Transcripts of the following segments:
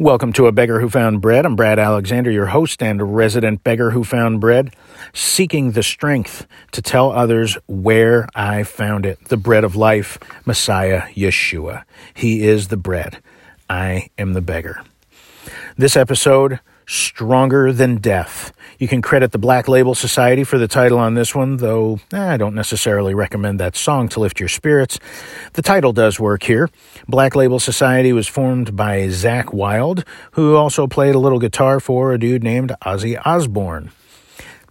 Welcome to A Beggar Who Found Bread. I'm Brad Alexander, your host and resident beggar who found bread, seeking the strength to tell others where I found it. The bread of life, Messiah Yeshua. He is the bread. I am the beggar. This episode, Stronger Than Death. You can credit the Black Label Society for the title on this one, though eh, I don't necessarily recommend that song to lift your spirits. The title does work here. Black Label Society was formed by Zakk Wylde, who also played a little guitar for a dude named Ozzy Osbourne.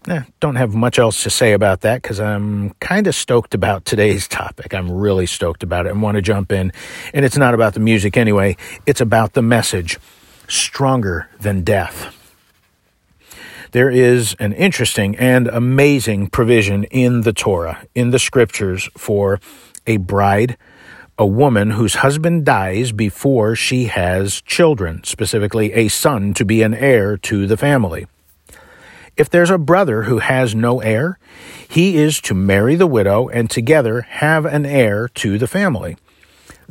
Eh, don't have much else to say about that because I'm kind of stoked about today's topic. I'm really stoked about it and want to jump in. And it's not about the music anyway, it's about the message stronger than death. There is an interesting and amazing provision in the Torah, in the scriptures, for a bride, a woman whose husband dies before she has children, specifically a son to be an heir to the family. If there's a brother who has no heir, he is to marry the widow and together have an heir to the family.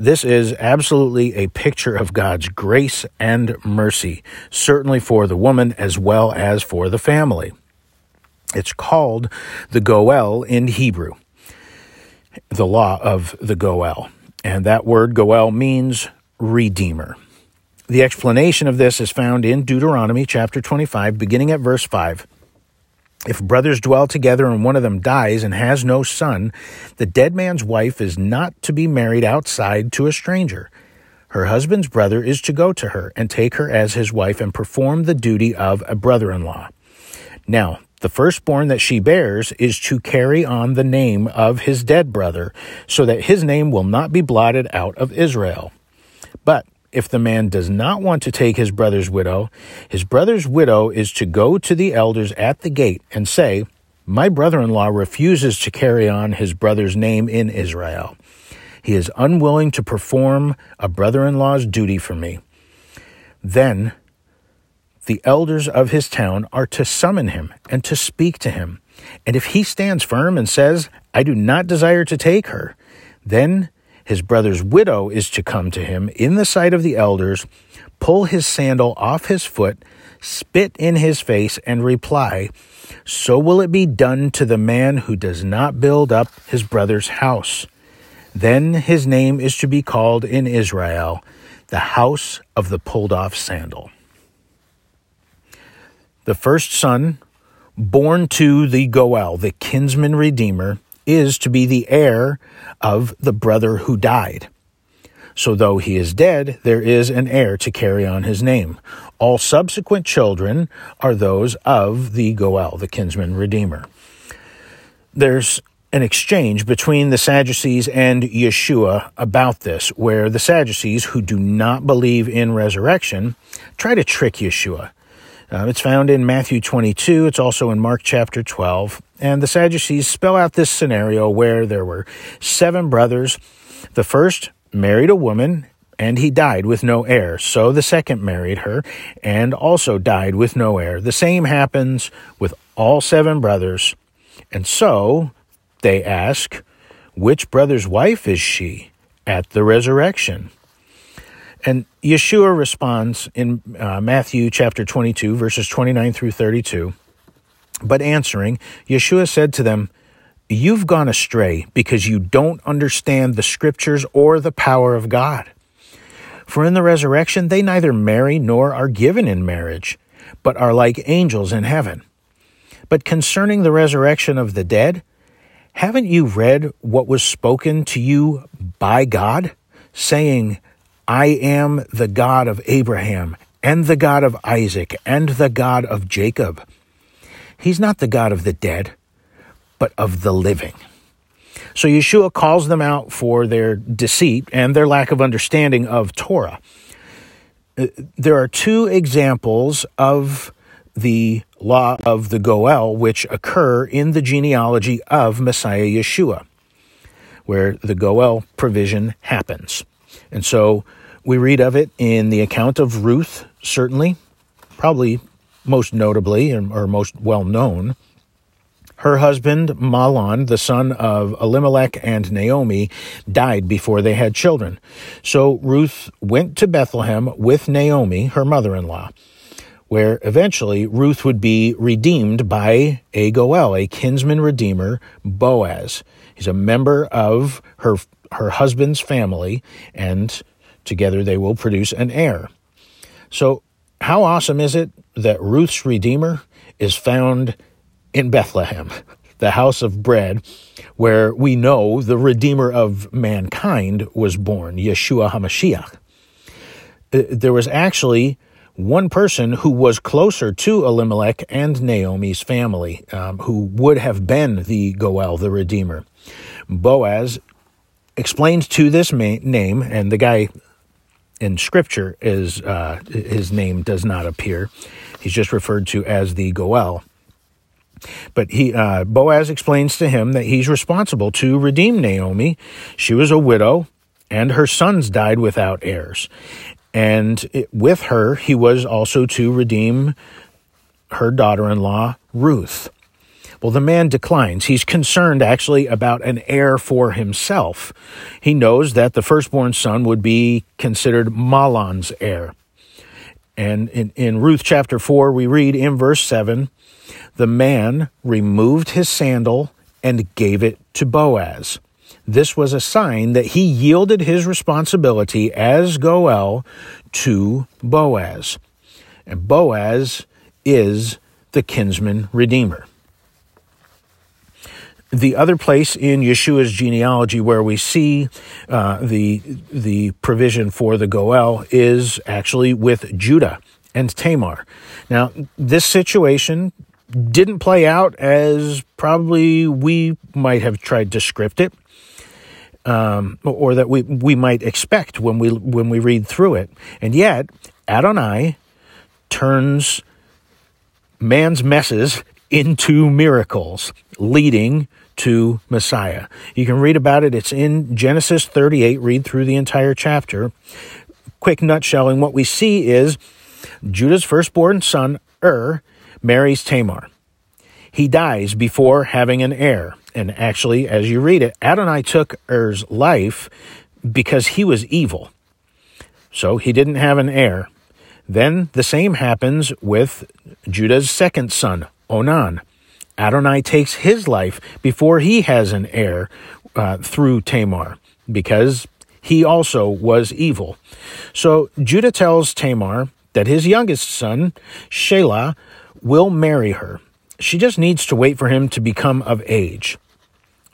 This is absolutely a picture of God's grace and mercy, certainly for the woman as well as for the family. It's called the Goel in Hebrew, the law of the Goel. And that word Goel means redeemer. The explanation of this is found in Deuteronomy chapter 25, beginning at verse 5. If brothers dwell together and one of them dies and has no son, the dead man's wife is not to be married outside to a stranger. Her husband's brother is to go to her and take her as his wife and perform the duty of a brother in law. Now, the firstborn that she bears is to carry on the name of his dead brother, so that his name will not be blotted out of Israel. But if the man does not want to take his brother's widow, his brother's widow is to go to the elders at the gate and say, My brother in law refuses to carry on his brother's name in Israel. He is unwilling to perform a brother in law's duty for me. Then the elders of his town are to summon him and to speak to him. And if he stands firm and says, I do not desire to take her, then his brother's widow is to come to him in the sight of the elders, pull his sandal off his foot, spit in his face, and reply, So will it be done to the man who does not build up his brother's house. Then his name is to be called in Israel the house of the pulled off sandal. The first son, born to the Goel, the kinsman redeemer, is to be the heir of the brother who died. So, though he is dead, there is an heir to carry on his name. All subsequent children are those of the Goel, the kinsman redeemer. There's an exchange between the Sadducees and Yeshua about this, where the Sadducees, who do not believe in resurrection, try to trick Yeshua. Uh, it's found in Matthew 22. It's also in Mark chapter 12. And the Sadducees spell out this scenario where there were seven brothers. The first married a woman and he died with no heir. So the second married her and also died with no heir. The same happens with all seven brothers. And so they ask, which brother's wife is she at the resurrection? And Yeshua responds in uh, Matthew chapter 22, verses 29 through 32. But answering, Yeshua said to them, You've gone astray because you don't understand the scriptures or the power of God. For in the resurrection they neither marry nor are given in marriage, but are like angels in heaven. But concerning the resurrection of the dead, haven't you read what was spoken to you by God, saying, I am the God of Abraham and the God of Isaac and the God of Jacob. He's not the God of the dead, but of the living. So Yeshua calls them out for their deceit and their lack of understanding of Torah. Uh, there are two examples of the law of the Goel which occur in the genealogy of Messiah Yeshua, where the Goel provision happens. And so we read of it in the account of Ruth, certainly, probably most notably or most well known. her husband Mahlon, the son of Elimelech and Naomi, died before they had children. So Ruth went to Bethlehem with Naomi, her mother in law, where eventually Ruth would be redeemed by a Goel, a kinsman redeemer, Boaz. He's a member of her, her husband's family, and together they will produce an heir. So, how awesome is it that Ruth's Redeemer is found in Bethlehem, the house of bread, where we know the Redeemer of mankind was born, Yeshua HaMashiach. Uh, there was actually one person who was closer to Elimelech and Naomi's family, um, who would have been the Goel, the Redeemer. Boaz explained to this ma- name, and the guy in Scripture is uh, his name does not appear. He's just referred to as the Goel. But he, uh, Boaz explains to him that he's responsible to redeem Naomi. She was a widow, and her sons died without heirs. And it, with her, he was also to redeem her daughter in law, Ruth. Well, the man declines. He's concerned actually about an heir for himself. He knows that the firstborn son would be considered Mahlon's heir. And in, in Ruth chapter 4, we read in verse 7 the man removed his sandal and gave it to Boaz. This was a sign that he yielded his responsibility as Goel to Boaz. And Boaz is the kinsman redeemer. The other place in Yeshua's genealogy where we see uh, the the provision for the Goel is actually with Judah and Tamar. Now, this situation didn't play out as probably we might have tried to script it, um, or that we we might expect when we when we read through it. And yet, Adonai turns man's messes into miracles, leading to Messiah. You can read about it. It's in Genesis 38. Read through the entire chapter. Quick nutshell. And What we see is Judah's firstborn son, Ur, marries Tamar. He dies before having an heir. And actually, as you read it, Adonai took Er's life because he was evil. So he didn't have an heir. Then the same happens with Judah's second son, Onan. Adonai takes his life before he has an heir uh, through Tamar because he also was evil. So Judah tells Tamar that his youngest son, Shelah, will marry her. She just needs to wait for him to become of age.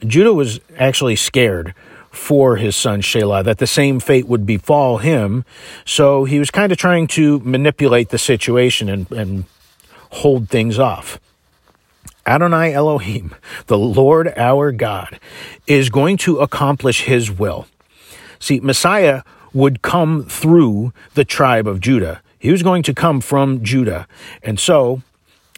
Judah was actually scared for his son Shelah that the same fate would befall him, so he was kind of trying to manipulate the situation and, and hold things off. Adonai Elohim, the Lord our God, is going to accomplish his will. See, Messiah would come through the tribe of Judah. He was going to come from Judah. And so,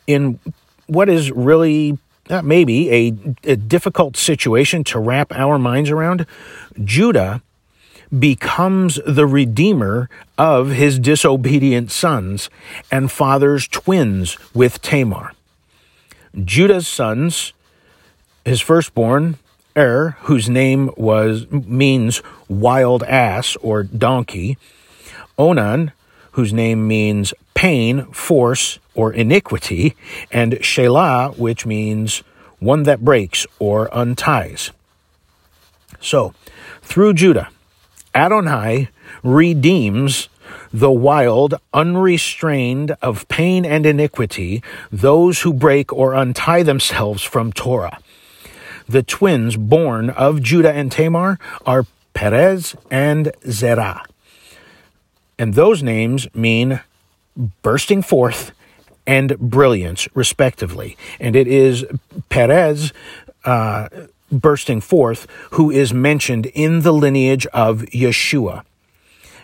in what is really uh, maybe a, a difficult situation to wrap our minds around, Judah becomes the redeemer of his disobedient sons and fathers twins with Tamar. Judah's sons, his firstborn, Er, whose name was means wild ass or donkey, Onan, whose name means pain, force, or iniquity, and Shelah, which means one that breaks or unties. So, through Judah, Adonai redeems the wild, unrestrained of pain and iniquity, those who break or untie themselves from Torah. The twins born of Judah and Tamar are Perez and Zerah. And those names mean bursting forth and brilliance, respectively. And it is Perez uh, bursting forth who is mentioned in the lineage of Yeshua.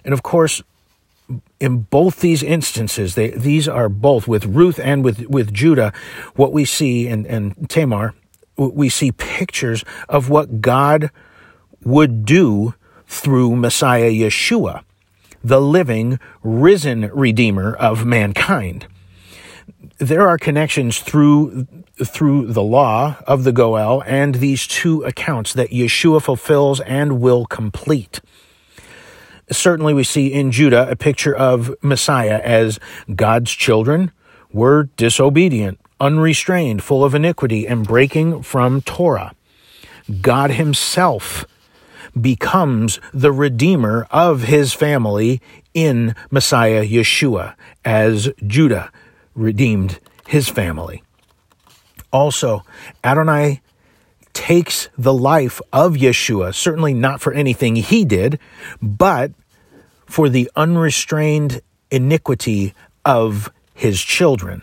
And of course, in both these instances, they, these are both with Ruth and with, with Judah, what we see, and, and Tamar, we see pictures of what God would do through Messiah Yeshua, the living, risen Redeemer of mankind. there are connections through through the law of the Goel and these two accounts that Yeshua fulfills and will complete. Certainly, we see in Judah a picture of Messiah as God's children were disobedient, unrestrained, full of iniquity, and breaking from Torah. God Himself becomes the Redeemer of His family in Messiah Yeshua as Judah redeemed his family. Also, Adonai takes the life of Yeshua, certainly not for anything he did, but for the unrestrained iniquity of his children.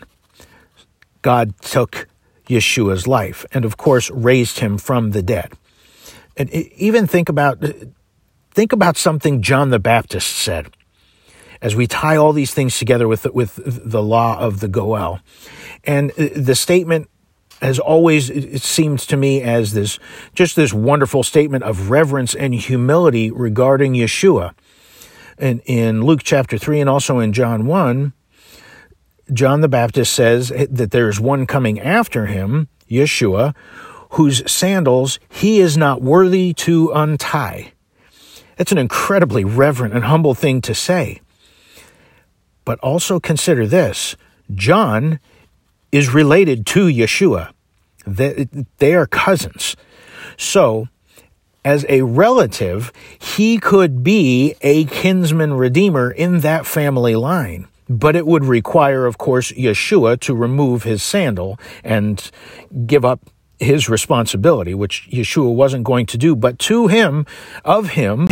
God took Yeshua's life and of course raised him from the dead. And even think about think about something John the Baptist said as we tie all these things together with the, with the law of the Goel. And uh, the statement has always it seems to me as this just this wonderful statement of reverence and humility regarding Yeshua. And in Luke chapter 3 and also in John 1, John the Baptist says that there's one coming after him, Yeshua, whose sandals he is not worthy to untie. That's an incredibly reverent and humble thing to say. But also consider this John is related to Yeshua, they, are cousins. So, as a relative, he could be a kinsman redeemer in that family line. But it would require, of course, Yeshua to remove his sandal and give up his responsibility, which Yeshua wasn't going to do. But to him, of him,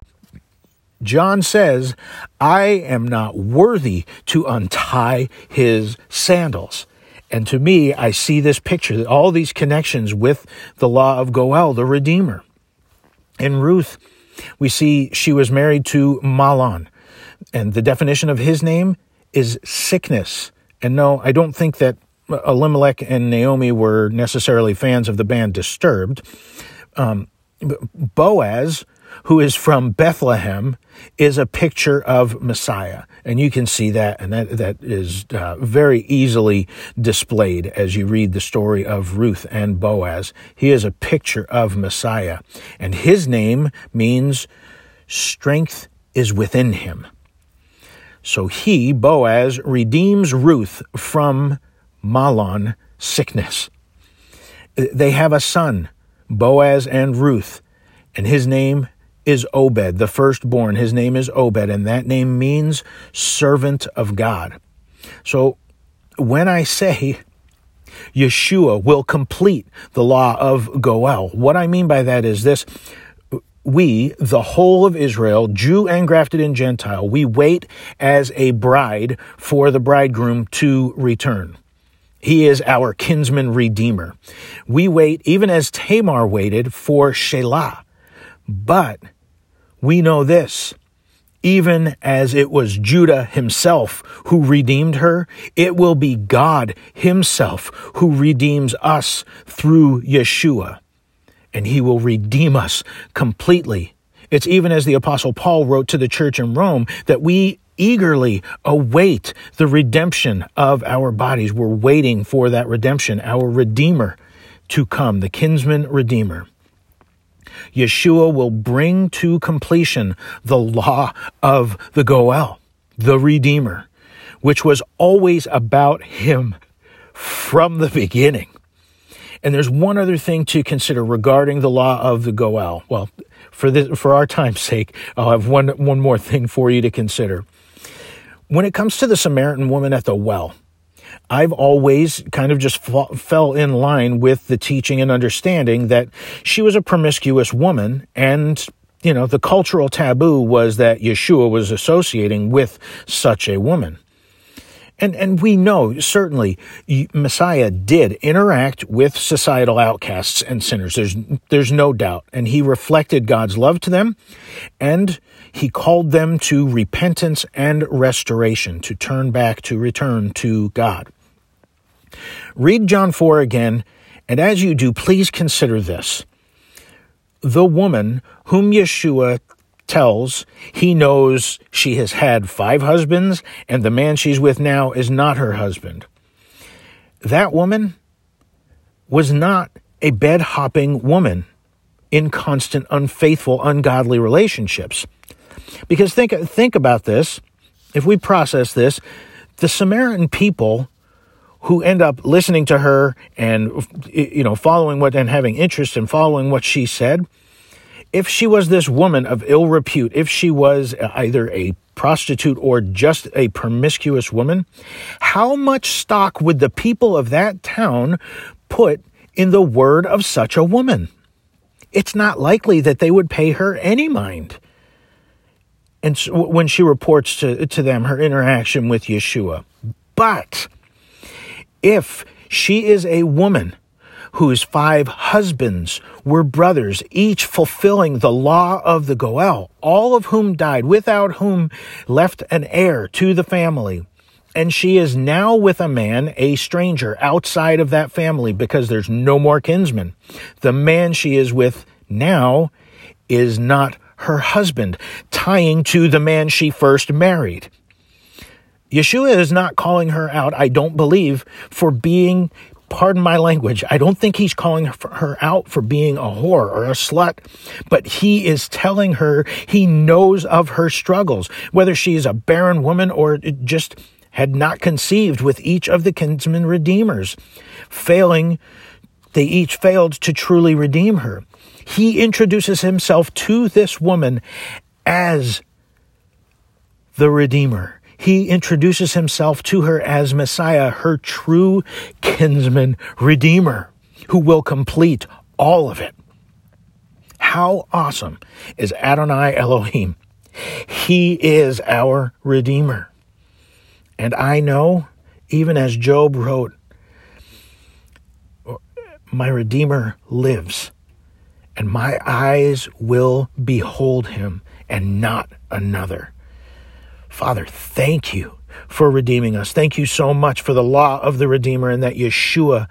John says, I am not worthy to untie his sandals. And to me, I see this picture, all these connections with the law of Goel, the Redeemer. In Ruth, we see she was married to Mahlon, and the definition of his name is sickness. And no, I don't think that Elimelech and Naomi were necessarily fans of the band Disturbed. Um, Boaz who is from Bethlehem, is a picture of Messiah. And you can see that, and that, that is uh, very easily displayed as you read the story of Ruth and Boaz. He is a picture of Messiah. And his name means strength is within him. So he, Boaz, redeems Ruth from Mahlon sickness. They have a son, Boaz and Ruth, and his name is Obed, the firstborn. His name is Obed, and that name means servant of God. So when I say Yeshua will complete the law of Goel, what I mean by that is this. We, the whole of Israel, Jew and grafted in Gentile, we wait as a bride for the bridegroom to return. He is our kinsman redeemer. We wait, even as Tamar waited for Shelah. But we know this. Even as it was Judah himself who redeemed her, it will be God himself who redeems us through Yeshua. And he will redeem us completely. It's even as the apostle Paul wrote to the church in Rome that we eagerly await the redemption of our bodies. We're waiting for that redemption, our Redeemer to come, the kinsman Redeemer. Yeshua will bring to completion the law of the Goel, the Redeemer, which was always about him from the beginning. And there's one other thing to consider regarding the law of the Goel. Well, for this, for our time's sake, I'll have one, one more thing for you to consider. When it comes to the Samaritan woman at the well, I've always kind of just f- fell in line with the teaching and understanding that she was a promiscuous woman and you know, the cultural taboo was that Yeshua was associating with such a woman. And, and we know certainly Messiah did interact with societal outcasts and sinners. There's, there's no doubt. And he reflected God's love to them and he called them to repentance and restoration, to turn back, to return to God. Read John 4 again, and as you do, please consider this. The woman whom Yeshua tells he knows she has had five husbands, and the man she's with now is not her husband. that woman was not a bed hopping woman in constant, unfaithful, ungodly relationships. Because think, think about this. If we process this, the Samaritan people who end up listening to her and, you know, following what and having interest in following what she said, if she was this woman of ill repute, if she was either a prostitute or just a promiscuous woman, how much stock would the people of that town put in the word of such a woman? It's not likely that they would pay her any mind. And so when she reports to, to them her interaction with Yeshua. But if she is a woman whose five husbands were brothers, each fulfilling the law of the Goel, all of whom died, without whom left an heir to the family. And she is now with a man, a stranger, outside of that family because there's no more kinsmen. The man she is with now is not her husband, tying to the man she first married. Yeshua is not calling her out, I don't believe, for being pardon my language, I don't think he's calling her out for being a whore or a slut, but he is telling her he knows of her struggles, whether she is a barren woman or just had not conceived with each of the kinsman redeemers, failing, they each failed to truly redeem her. He introduces himself to this woman as the Redeemer he introduces himself to her as Messiah, her true kinsman redeemer, who will complete all of it. How awesome is Adonai Elohim? He is our Redeemer. And I know, even as Job wrote, my Redeemer lives, and my eyes will behold him and not another. Father, thank you for redeeming us. Thank you so much for the law of the Redeemer and that Yeshua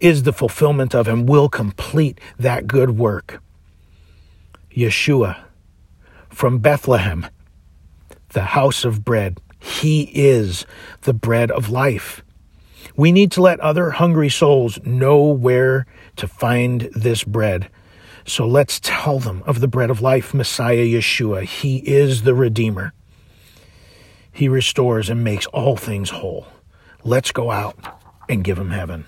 is the fulfillment of and will complete that good work. Yeshua from Bethlehem, the house of bread. He is the bread of life. We need to let other hungry souls know where to find this bread. So let's tell them of the bread of life, Messiah Yeshua. He is the Redeemer. He restores and makes all things whole. Let's go out and give him heaven.